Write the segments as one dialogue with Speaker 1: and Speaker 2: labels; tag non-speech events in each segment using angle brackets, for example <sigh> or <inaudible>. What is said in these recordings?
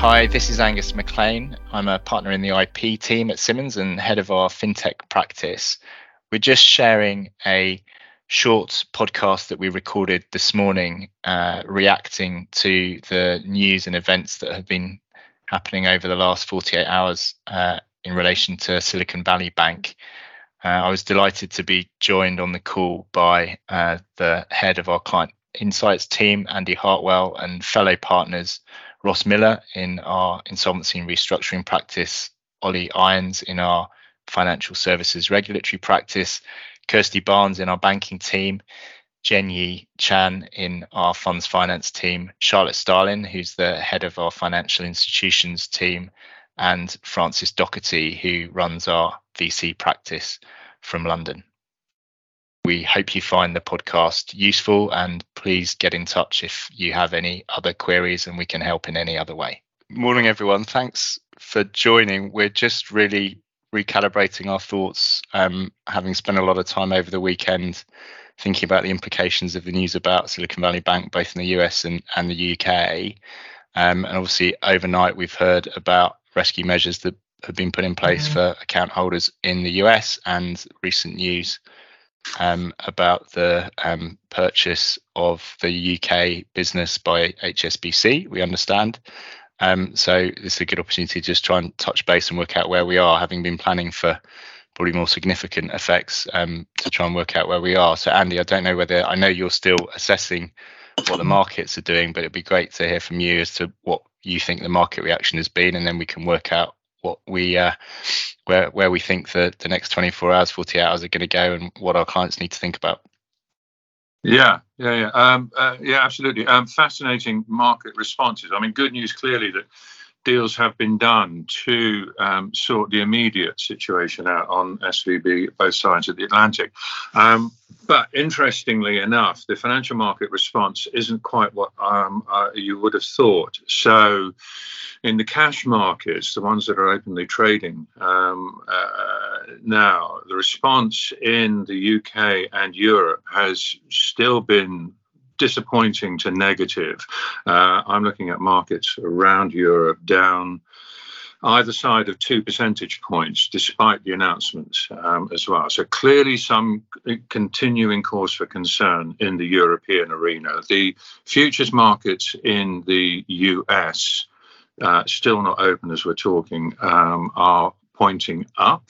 Speaker 1: Hi, this is Angus McLean. I'm a partner in the IP team at Simmons and head of our fintech practice. We're just sharing a short podcast that we recorded this morning, uh, reacting to the news and events that have been happening over the last 48 hours uh, in relation to Silicon Valley Bank. Uh, I was delighted to be joined on the call by uh, the head of our client insights team, Andy Hartwell, and fellow partners Ross Miller in our insolvency and restructuring practice, Ollie Irons in our financial services regulatory practice, Kirsty Barnes in our banking team, Jen Yi Chan in our funds finance team, Charlotte Starlin, who's the head of our financial institutions team, and Francis Doherty, who runs our VC practice from London. We hope you find the podcast useful and please get in touch if you have any other queries and we can help in any other way. Morning, everyone. Thanks for joining. We're just really recalibrating our thoughts, um, having spent a lot of time over the weekend thinking about the implications of the news about Silicon Valley Bank, both in the US and, and the UK. Um, and obviously, overnight, we've heard about rescue measures that have been put in place mm-hmm. for account holders in the US and recent news um, about the um, purchase of the UK business by HSBC. We understand. Um, so this is a good opportunity to just try and touch base and work out where we are, having been planning for probably more significant effects um, to try and work out where we are. So Andy, I don't know whether I know you're still assessing what the markets are doing, but it'd be great to hear from you as to what you think the market reaction has been, and then we can work out what we uh, where where we think that the next 24 hours, 40 hours are going to go, and what our clients need to think about.
Speaker 2: Yeah, yeah, yeah, um, uh, yeah, absolutely. Um, fascinating market responses. I mean, good news clearly that deals have been done to um, sort the immediate situation out on SVB, both sides of the Atlantic. Um, but interestingly enough, the financial market response isn't quite what um, uh, you would have thought. So, in the cash markets, the ones that are openly trading um, uh, now, the response in the UK and Europe has still been disappointing to negative. Uh, I'm looking at markets around Europe down either side of two percentage points, despite the announcements um, as well. So clearly, some continuing cause for concern in the European arena. The futures markets in the US, uh, still not open as we're talking, um, are pointing up.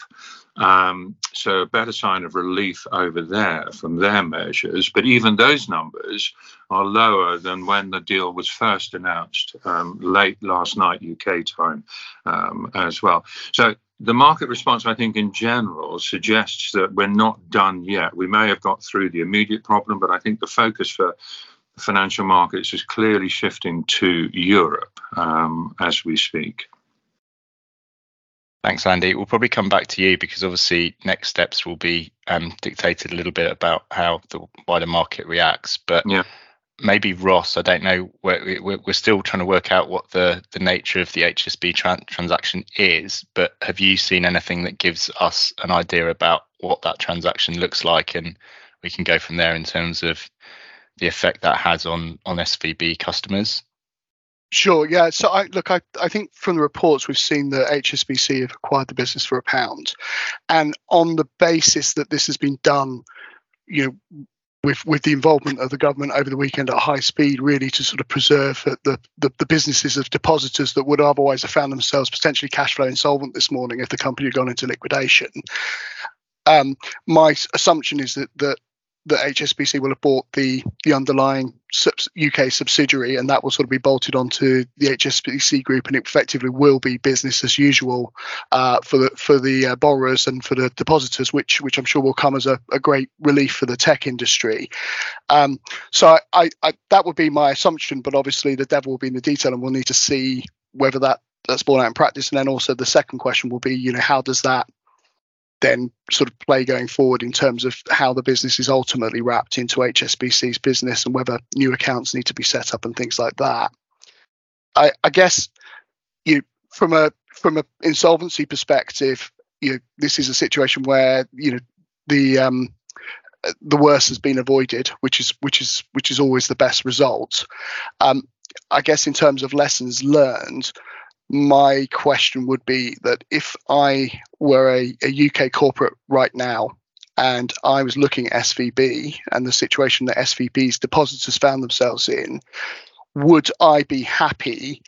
Speaker 2: Um, so a better sign of relief over there from their measures. But even those numbers are lower than when the deal was first announced um, late last night UK time um, as well. So the market response, I think, in general, suggests that we're not done yet. We may have got through the immediate problem, but I think the focus for financial markets is clearly shifting to Europe um, as we speak.
Speaker 1: Thanks, Andy. We'll probably come back to you because obviously next steps will be um, dictated a little bit about how the wider market reacts. But yeah. maybe Ross, I don't know. We're, we're still trying to work out what the, the nature of the HSB tra- transaction is. But have you seen anything that gives us an idea about what that transaction looks like, and we can go from there in terms of the effect that has on on SVB customers?
Speaker 3: Sure. Yeah. So I look. I, I think from the reports we've seen that HSBC have acquired the business for a pound, and on the basis that this has been done, you know, with with the involvement of the government over the weekend at high speed, really to sort of preserve the the, the businesses of depositors that would otherwise have found themselves potentially cash flow insolvent this morning if the company had gone into liquidation. Um, my assumption is that that that HSBC will have bought the the underlying UK subsidiary, and that will sort of be bolted onto the HSBC group, and it effectively will be business as usual uh, for the for the uh, borrowers and for the depositors, which which I'm sure will come as a, a great relief for the tech industry. Um, so I, I, that would be my assumption, but obviously the devil will be in the detail, and we'll need to see whether that that's borne out in practice. And then also the second question will be, you know, how does that then sort of play going forward in terms of how the business is ultimately wrapped into HSBC's business and whether new accounts need to be set up and things like that. I, I guess you from a from an insolvency perspective, you know, this is a situation where you know the um, the worst has been avoided, which is which is which is always the best result. Um, I guess in terms of lessons learned, my question would be that if I were a, a UK corporate right now and I was looking at SVB and the situation that SVB's depositors found themselves in, would I be happy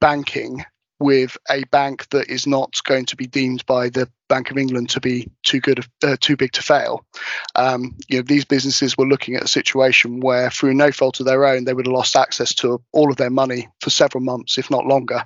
Speaker 3: banking with a bank that is not going to be deemed by the Bank of England to be too good, uh, too big to fail. Um, you know, these businesses were looking at a situation where, through no fault of their own, they would have lost access to all of their money for several months, if not longer.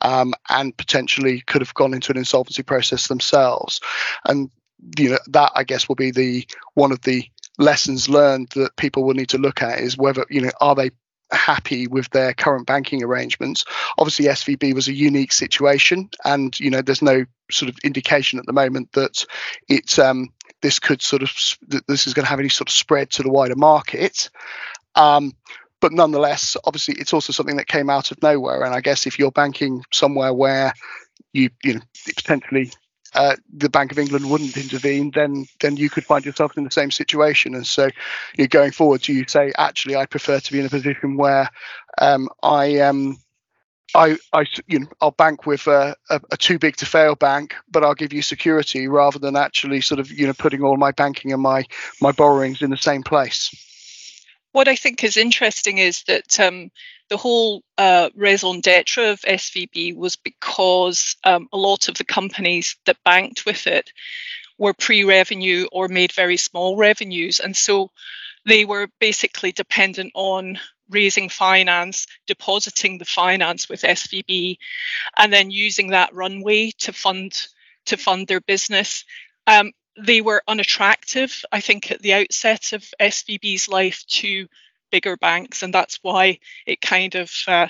Speaker 3: Um, and potentially could have gone into an insolvency process themselves. And you know that I guess will be the one of the lessons learned that people will need to look at is whether you know are they happy with their current banking arrangements. Obviously, SVB was a unique situation, and you know there's no sort of indication at the moment that it's um, this could sort of this is going to have any sort of spread to the wider market. Um, but nonetheless, obviously, it's also something that came out of nowhere. And I guess if you're banking somewhere where you you know potentially uh, the Bank of England wouldn't intervene, then then you could find yourself in the same situation. And so, you're going forward, you say, actually, I prefer to be in a position where um, I. Um, I, I, you know, I'll bank with a, a, a, too big to fail bank, but I'll give you security rather than actually sort of, you know, putting all my banking and my my borrowings in the same place.
Speaker 4: What I think is interesting is that um, the whole uh, raison d'etre of SVB was because um, a lot of the companies that banked with it were pre revenue or made very small revenues. And so they were basically dependent on raising finance, depositing the finance with SVB, and then using that runway to fund to fund their business. Um, they were unattractive, I think, at the outset of SVB's life to bigger banks, and that's why it kind of uh,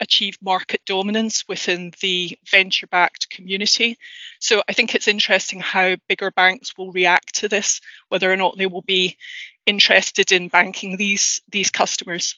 Speaker 4: achieved market dominance within the venture backed community. So I think it's interesting how bigger banks will react to this, whether or not they will be interested in banking these these customers.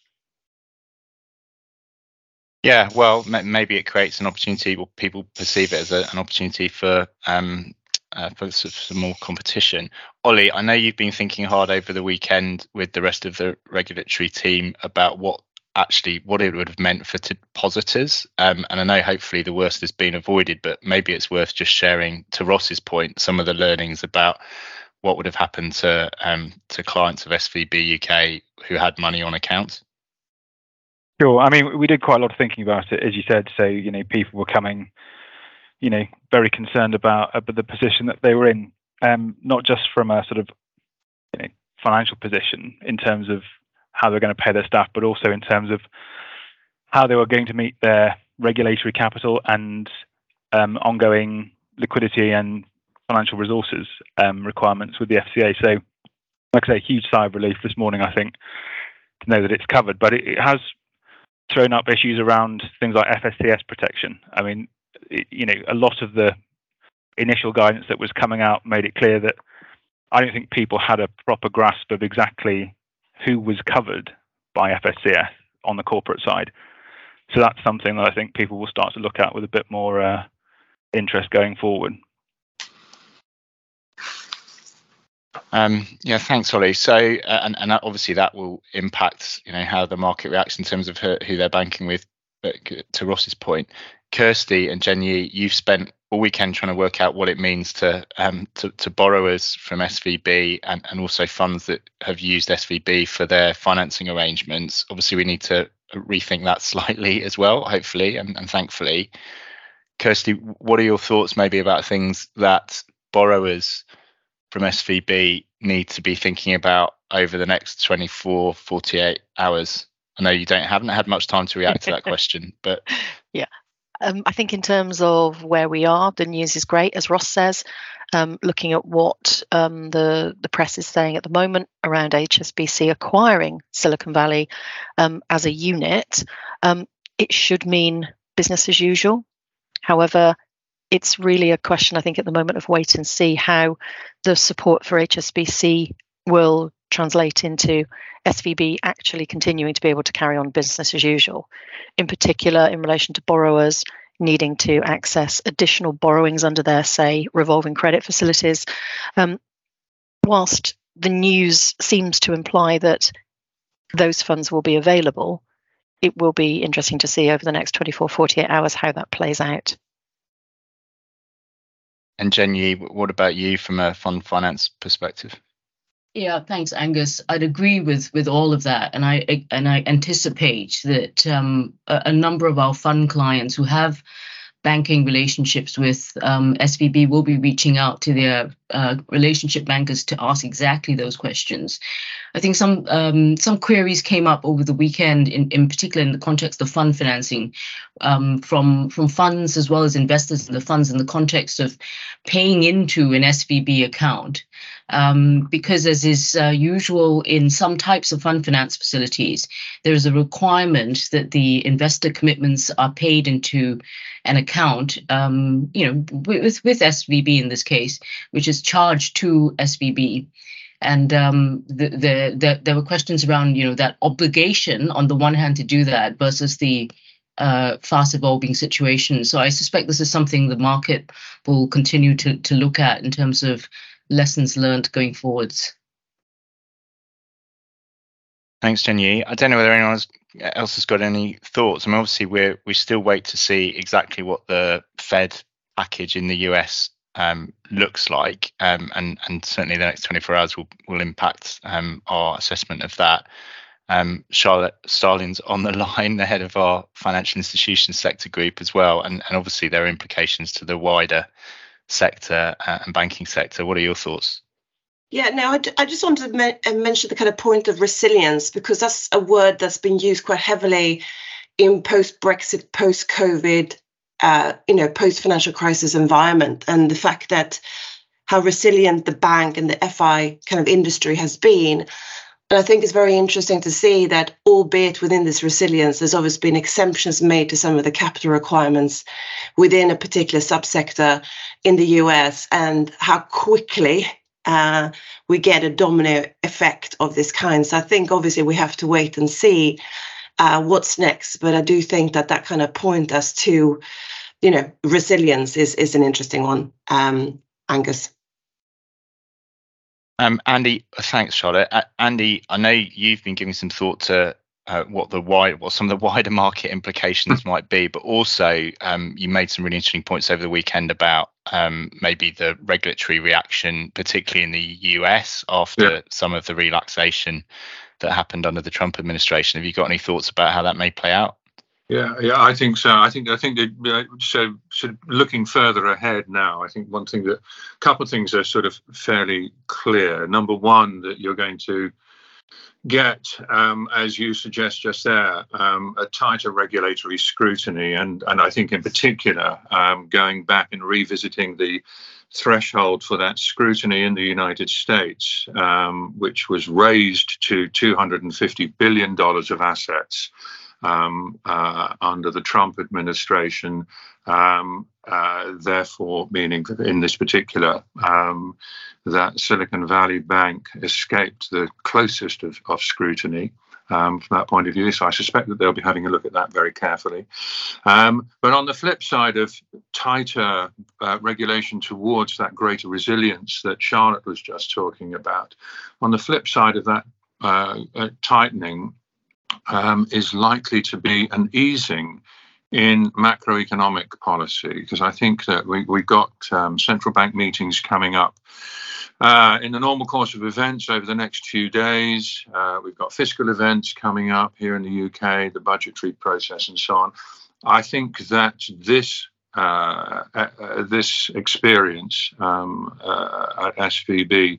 Speaker 1: Yeah, well, maybe it creates an opportunity, or people perceive it as a, an opportunity for um, uh, for some more competition. Ollie, I know you've been thinking hard over the weekend with the rest of the regulatory team about what actually what it would have meant for depositors. Um, and I know hopefully the worst has been avoided, but maybe it's worth just sharing to Ross's point some of the learnings about what would have happened to um, to clients of SVB UK who had money on account.
Speaker 5: Sure. I mean, we did quite a lot of thinking about it, as you said. So you know, people were coming you know, very concerned about, about the position that they were in, um, not just from a sort of you know, financial position in terms of how they're going to pay their staff, but also in terms of how they were going to meet their regulatory capital and um, ongoing liquidity and financial resources um, requirements with the FCA. So, like I say, huge sigh of relief this morning, I think, to know that it's covered. But it, it has thrown up issues around things like FSCS protection. I mean, you know, a lot of the initial guidance that was coming out made it clear that I don't think people had a proper grasp of exactly who was covered by FSCS on the corporate side. So that's something that I think people will start to look at with a bit more uh, interest going forward.
Speaker 1: Um, yeah, thanks, Ollie. So, uh, and, and obviously that will impact, you know, how the market reacts in terms of who, who they're banking with. But to Ross's point, Kirsty and Jenny, you've spent all weekend trying to work out what it means to um, to, to, borrowers from SVB and, and also funds that have used SVB for their financing arrangements. Obviously, we need to rethink that <laughs> slightly as well, hopefully and, and thankfully. Kirsty, what are your thoughts maybe about things that borrowers from SVB need to be thinking about over the next 24, 48 hours? I know you don't haven't had much time to react to that <laughs> question, but
Speaker 6: yeah, um, I think in terms of where we are, the news is great, as Ross says. Um, looking at what um, the the press is saying at the moment around HSBC acquiring Silicon Valley um, as a unit, um, it should mean business as usual. However, it's really a question, I think, at the moment of wait and see how the support for HSBC will translate into SVB actually continuing to be able to carry on business as usual, in particular in relation to borrowers needing to access additional borrowings under their, say, revolving credit facilities. Um, whilst the news seems to imply that those funds will be available, it will be interesting to see over the next 24, 48 hours how that plays out.
Speaker 1: And Jen Yi, what about you from a fund finance perspective?
Speaker 7: Yeah, thanks, Angus. I'd agree with with all of that, and I and I anticipate that um, a, a number of our fund clients who have banking relationships with um, SVB will be reaching out to their uh, relationship bankers to ask exactly those questions. I think some um, some queries came up over the weekend, in, in particular in the context of fund financing, um, from from funds as well as investors in the funds in the context of paying into an SVB account. Um, because as is uh, usual in some types of fund finance facilities, there is a requirement that the investor commitments are paid into an account, um, you know, with with SVB in this case, which is charged to SVB. And um, the, the, the, there were questions around, you know, that obligation on the one hand to do that versus the uh, fast evolving situation. So I suspect this is something the market will continue to, to look at in terms of lessons learned going forwards.
Speaker 1: Thanks, Jenny. I don't know whether anyone else has got any thoughts. I mean, obviously, we we still wait to see exactly what the Fed package in the US um, looks like, um, and and certainly the next 24 hours will will impact um, our assessment of that. Um, Charlotte Starling's on the <laughs> line, the head of our financial institutions sector group as well, and and obviously there are implications to the wider sector uh, and banking sector. What are your thoughts?
Speaker 8: Yeah, no, I, I just wanted to uh, mention the kind of point of resilience because that's a word that's been used quite heavily in post Brexit, post COVID, uh, you know, post financial crisis environment, and the fact that how resilient the bank and the FI kind of industry has been. And I think it's very interesting to see that, albeit within this resilience, there's obviously been exemptions made to some of the capital requirements within a particular subsector in the US, and how quickly uh, we get a domino effect of this kind. So I think obviously we have to wait and see uh, what's next. But I do think that that kind of point as to, you know, resilience is is an interesting one. Um, Angus.
Speaker 1: Um, Andy, thanks, Charlotte. Uh, Andy, I know you've been giving some thought to uh, what the wide, what some of the <laughs> wider market implications might be, but also um, you made some really interesting points over the weekend about um, maybe the regulatory reaction, particularly in the US after yeah. some of the relaxation that happened under the Trump administration. Have you got any thoughts about how that may play out?
Speaker 2: Yeah, yeah, I think so. I think I think that so, so looking further ahead now, I think one thing that a couple of things are sort of fairly clear. Number one, that you're going to get, um, as you suggest just there, um, a tighter regulatory scrutiny. And, and I think, in particular, um, going back and revisiting the threshold for that scrutiny in the United States, um, which was raised to $250 billion of assets. Um, uh, under the Trump administration, um, uh, therefore, meaning in this particular um, that Silicon Valley Bank escaped the closest of, of scrutiny. Um, from that point of view. So I suspect that they'll be having a look at that very carefully. Um, but on the flip side of tighter uh, regulation towards that greater resilience that Charlotte was just talking about, on the flip side of that uh, uh, tightening um, is likely to be an easing in macroeconomic policy because I think that we we got um, central bank meetings coming up uh, in the normal course of events over the next few days. Uh, we've got fiscal events coming up here in the UK, the budgetary process, and so on. I think that this uh, uh this experience um, uh, at SVB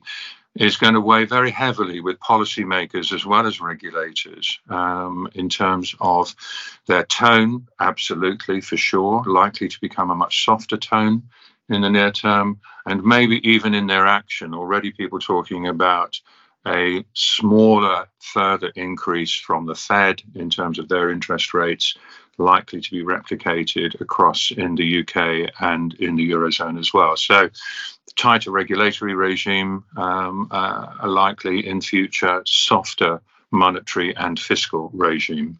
Speaker 2: is going to weigh very heavily with policymakers as well as regulators um, in terms of their tone, absolutely, for sure, likely to become a much softer tone in the near term, and maybe even in their action. Already, people talking about a smaller, further increase from the Fed in terms of their interest rates, likely to be replicated across in the UK and in the Eurozone as well. So, tighter regulatory regime, um, uh, a likely in future softer monetary and fiscal regime.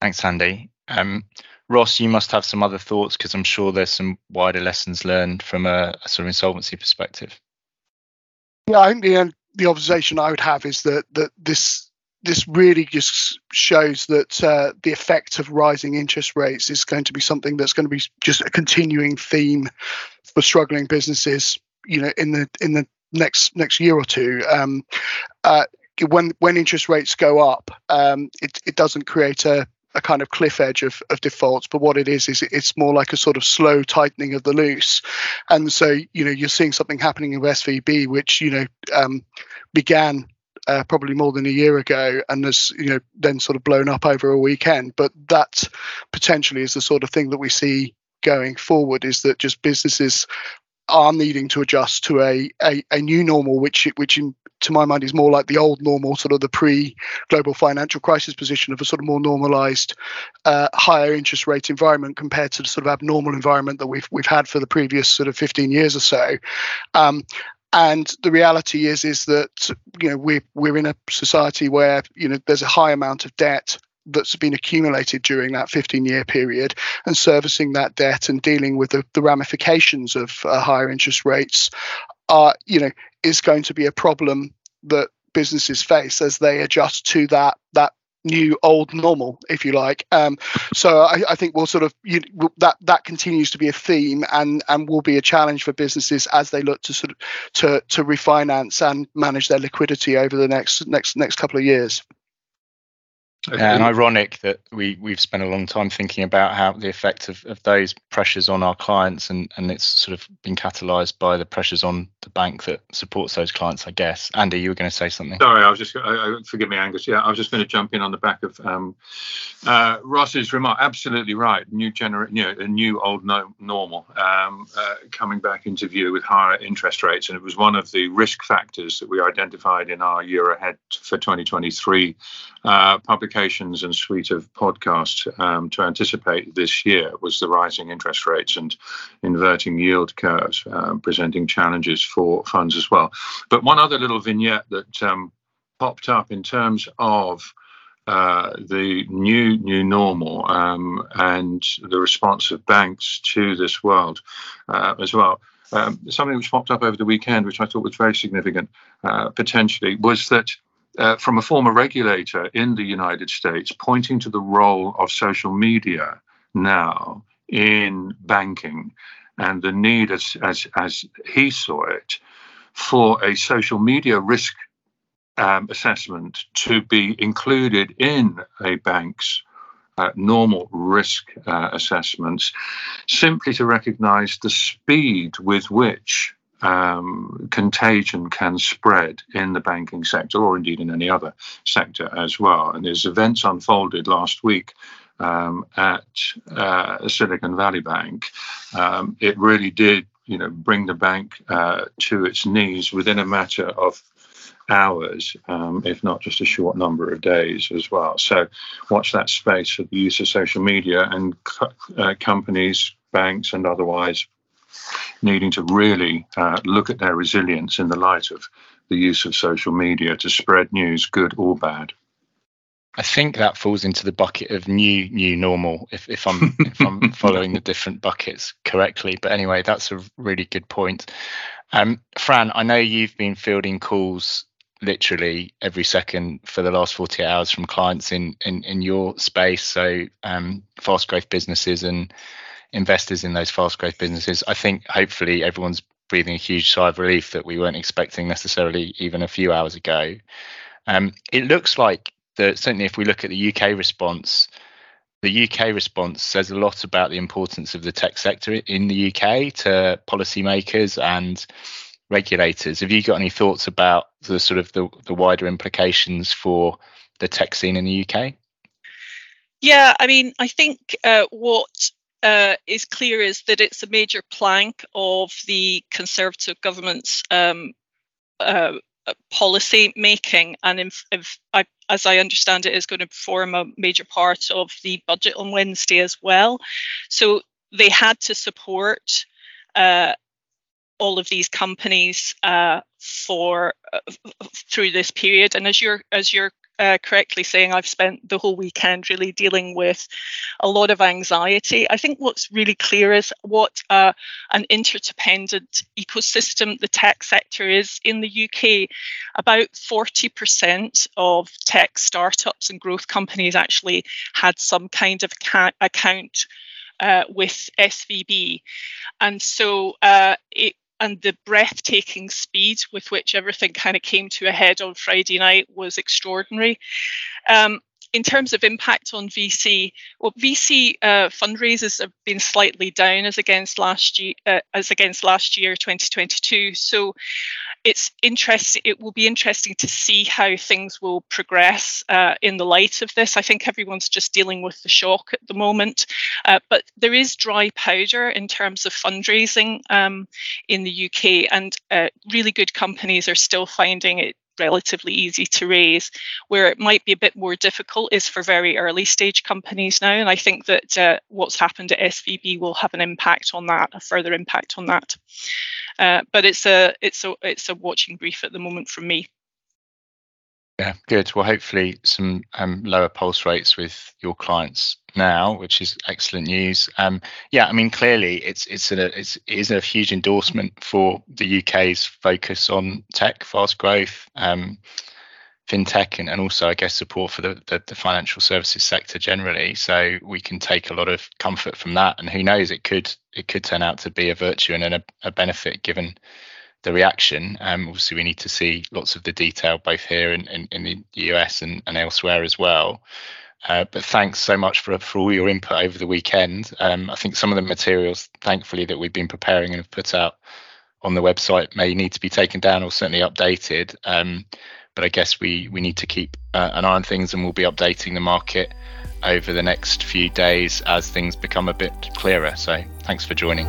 Speaker 1: Thanks, Andy. Um, Ross, you must have some other thoughts because I'm sure there's some wider lessons learned from a, a sort of insolvency perspective.
Speaker 3: Yeah, I think the the observation I would have is that that this this really just shows that uh, the effect of rising interest rates is going to be something that's going to be just a continuing theme for struggling businesses. You know, in the in the next next year or two. Um, uh, when when interest rates go up, um, it it doesn't create a a kind of cliff edge of, of defaults, but what it is is it's more like a sort of slow tightening of the loose, and so you know you're seeing something happening in SVB, which you know um, began uh, probably more than a year ago, and has you know then sort of blown up over a weekend. But that potentially is the sort of thing that we see going forward. Is that just businesses are needing to adjust to a, a, a new normal, which which in, to my mind is more like the old normal, sort of the pre-global financial crisis position of a sort of more normalized, uh, higher interest rate environment compared to the sort of abnormal environment that we've we've had for the previous sort of 15 years or so. Um, and the reality is is that you know we're we're in a society where you know there's a high amount of debt that's been accumulated during that 15 year period and servicing that debt and dealing with the, the ramifications of uh, higher interest rates are you know is going to be a problem that businesses face as they adjust to that that new old normal if you like. Um, so I, I, think we'll sort of you, that that continues to be a theme and and will be a challenge for businesses as they look to sort of to to refinance and manage their liquidity over the next next next couple of years
Speaker 1: and ironic that we we've spent a long time thinking about how the effect of, of those pressures on our clients and and it's sort of been catalyzed by the pressures on the bank that supports those clients i guess. Andy you were going to say something.
Speaker 2: Sorry i was just I, I, forgive me angus. Yeah i was just going to jump in on the back of um, uh, ross's remark. Absolutely right. New generation you know, a new old no, normal um, uh, coming back into view with higher interest rates. And it was one of the risk factors that we identified in our year ahead for 2023 uh, publications and suite of podcasts um, to anticipate this year was the rising interest rates and inverting yield curves, um, presenting challenges for funds as well. But one other little vignette that um, popped up in terms of uh, the new new normal um, and the response of banks to this world uh, as well. Um, something which popped up over the weekend, which I thought was very significant uh, potentially, was that uh, from a former regulator in the United States pointing to the role of social media now in banking and the need, as, as, as he saw it, for a social media risk um, assessment to be included in a bank's uh, normal risk uh, assessments, simply to recognize the speed with which um, contagion can spread in the banking sector or indeed in any other sector as well. And as events unfolded last week um, at uh, Silicon Valley Bank, um, it really did, you know, bring the bank uh, to its knees within a matter of hours, um, if not just a short number of days as well. So watch that space for the use of social media and co- uh, companies, banks, and otherwise needing to really uh, look at their resilience in the light of the use of social media to spread news, good or bad.
Speaker 1: I think that falls into the bucket of new new normal if, if I'm if I'm <laughs> following the different buckets correctly. But anyway, that's a really good point. Um, Fran, I know you've been fielding calls literally every second for the last 48 hours from clients in in, in your space, so um, fast growth businesses and investors in those fast growth businesses. I think hopefully everyone's breathing a huge sigh of relief that we weren't expecting necessarily even a few hours ago. Um, it looks like that certainly if we look at the UK response, the UK response says a lot about the importance of the tech sector in the UK to policymakers and regulators. Have you got any thoughts about the sort of the, the wider implications for the tech scene in the UK?
Speaker 4: Yeah, I mean, I think uh, what uh, is clear is that it's a major plank of the Conservative government's um, uh, policy making, and if, if I, as I understand it, is going to form a major part of the budget on Wednesday as well. So they had to support uh, all of these companies uh, for uh, through this period, and as you're as you're uh, correctly saying I've spent the whole weekend really dealing with a lot of anxiety. I think what's really clear is what uh, an interdependent ecosystem the tech sector is in the UK. About 40% of tech startups and growth companies actually had some kind of ca- account uh, with SVB. And so uh, it and the breathtaking speed with which everything kind of came to a head on Friday night was extraordinary. Um, in terms of impact on VC, well, VC uh, fundraisers have been slightly down as against last year, uh, as against last year, 2022. So, it's interesting. It will be interesting to see how things will progress uh, in the light of this. I think everyone's just dealing with the shock at the moment, uh, but there is dry powder in terms of fundraising um, in the UK, and uh, really good companies are still finding it relatively easy to raise. Where it might be a bit more difficult is for very early stage companies now. And I think that uh, what's happened at SVB will have an impact on that, a further impact on that. Uh, but it's a it's a it's a watching brief at the moment from me.
Speaker 1: Yeah, good. Well, hopefully some um, lower pulse rates with your clients now, which is excellent news. Um, yeah, I mean, clearly it's it's a it's it is a huge endorsement for the UK's focus on tech, fast growth, um, fintech, and, and also I guess support for the, the, the financial services sector generally. So we can take a lot of comfort from that, and who knows, it could it could turn out to be a virtue and a, a benefit given the reaction. Um, obviously, we need to see lots of the detail both here in, in, in the US and, and elsewhere as well. Uh, but thanks so much for for all your input over the weekend. Um, I think some of the materials, thankfully, that we've been preparing and have put out on the website may need to be taken down or certainly updated. Um, but I guess we we need to keep uh, an eye on things, and we'll be updating the market over the next few days as things become a bit clearer. So thanks for joining.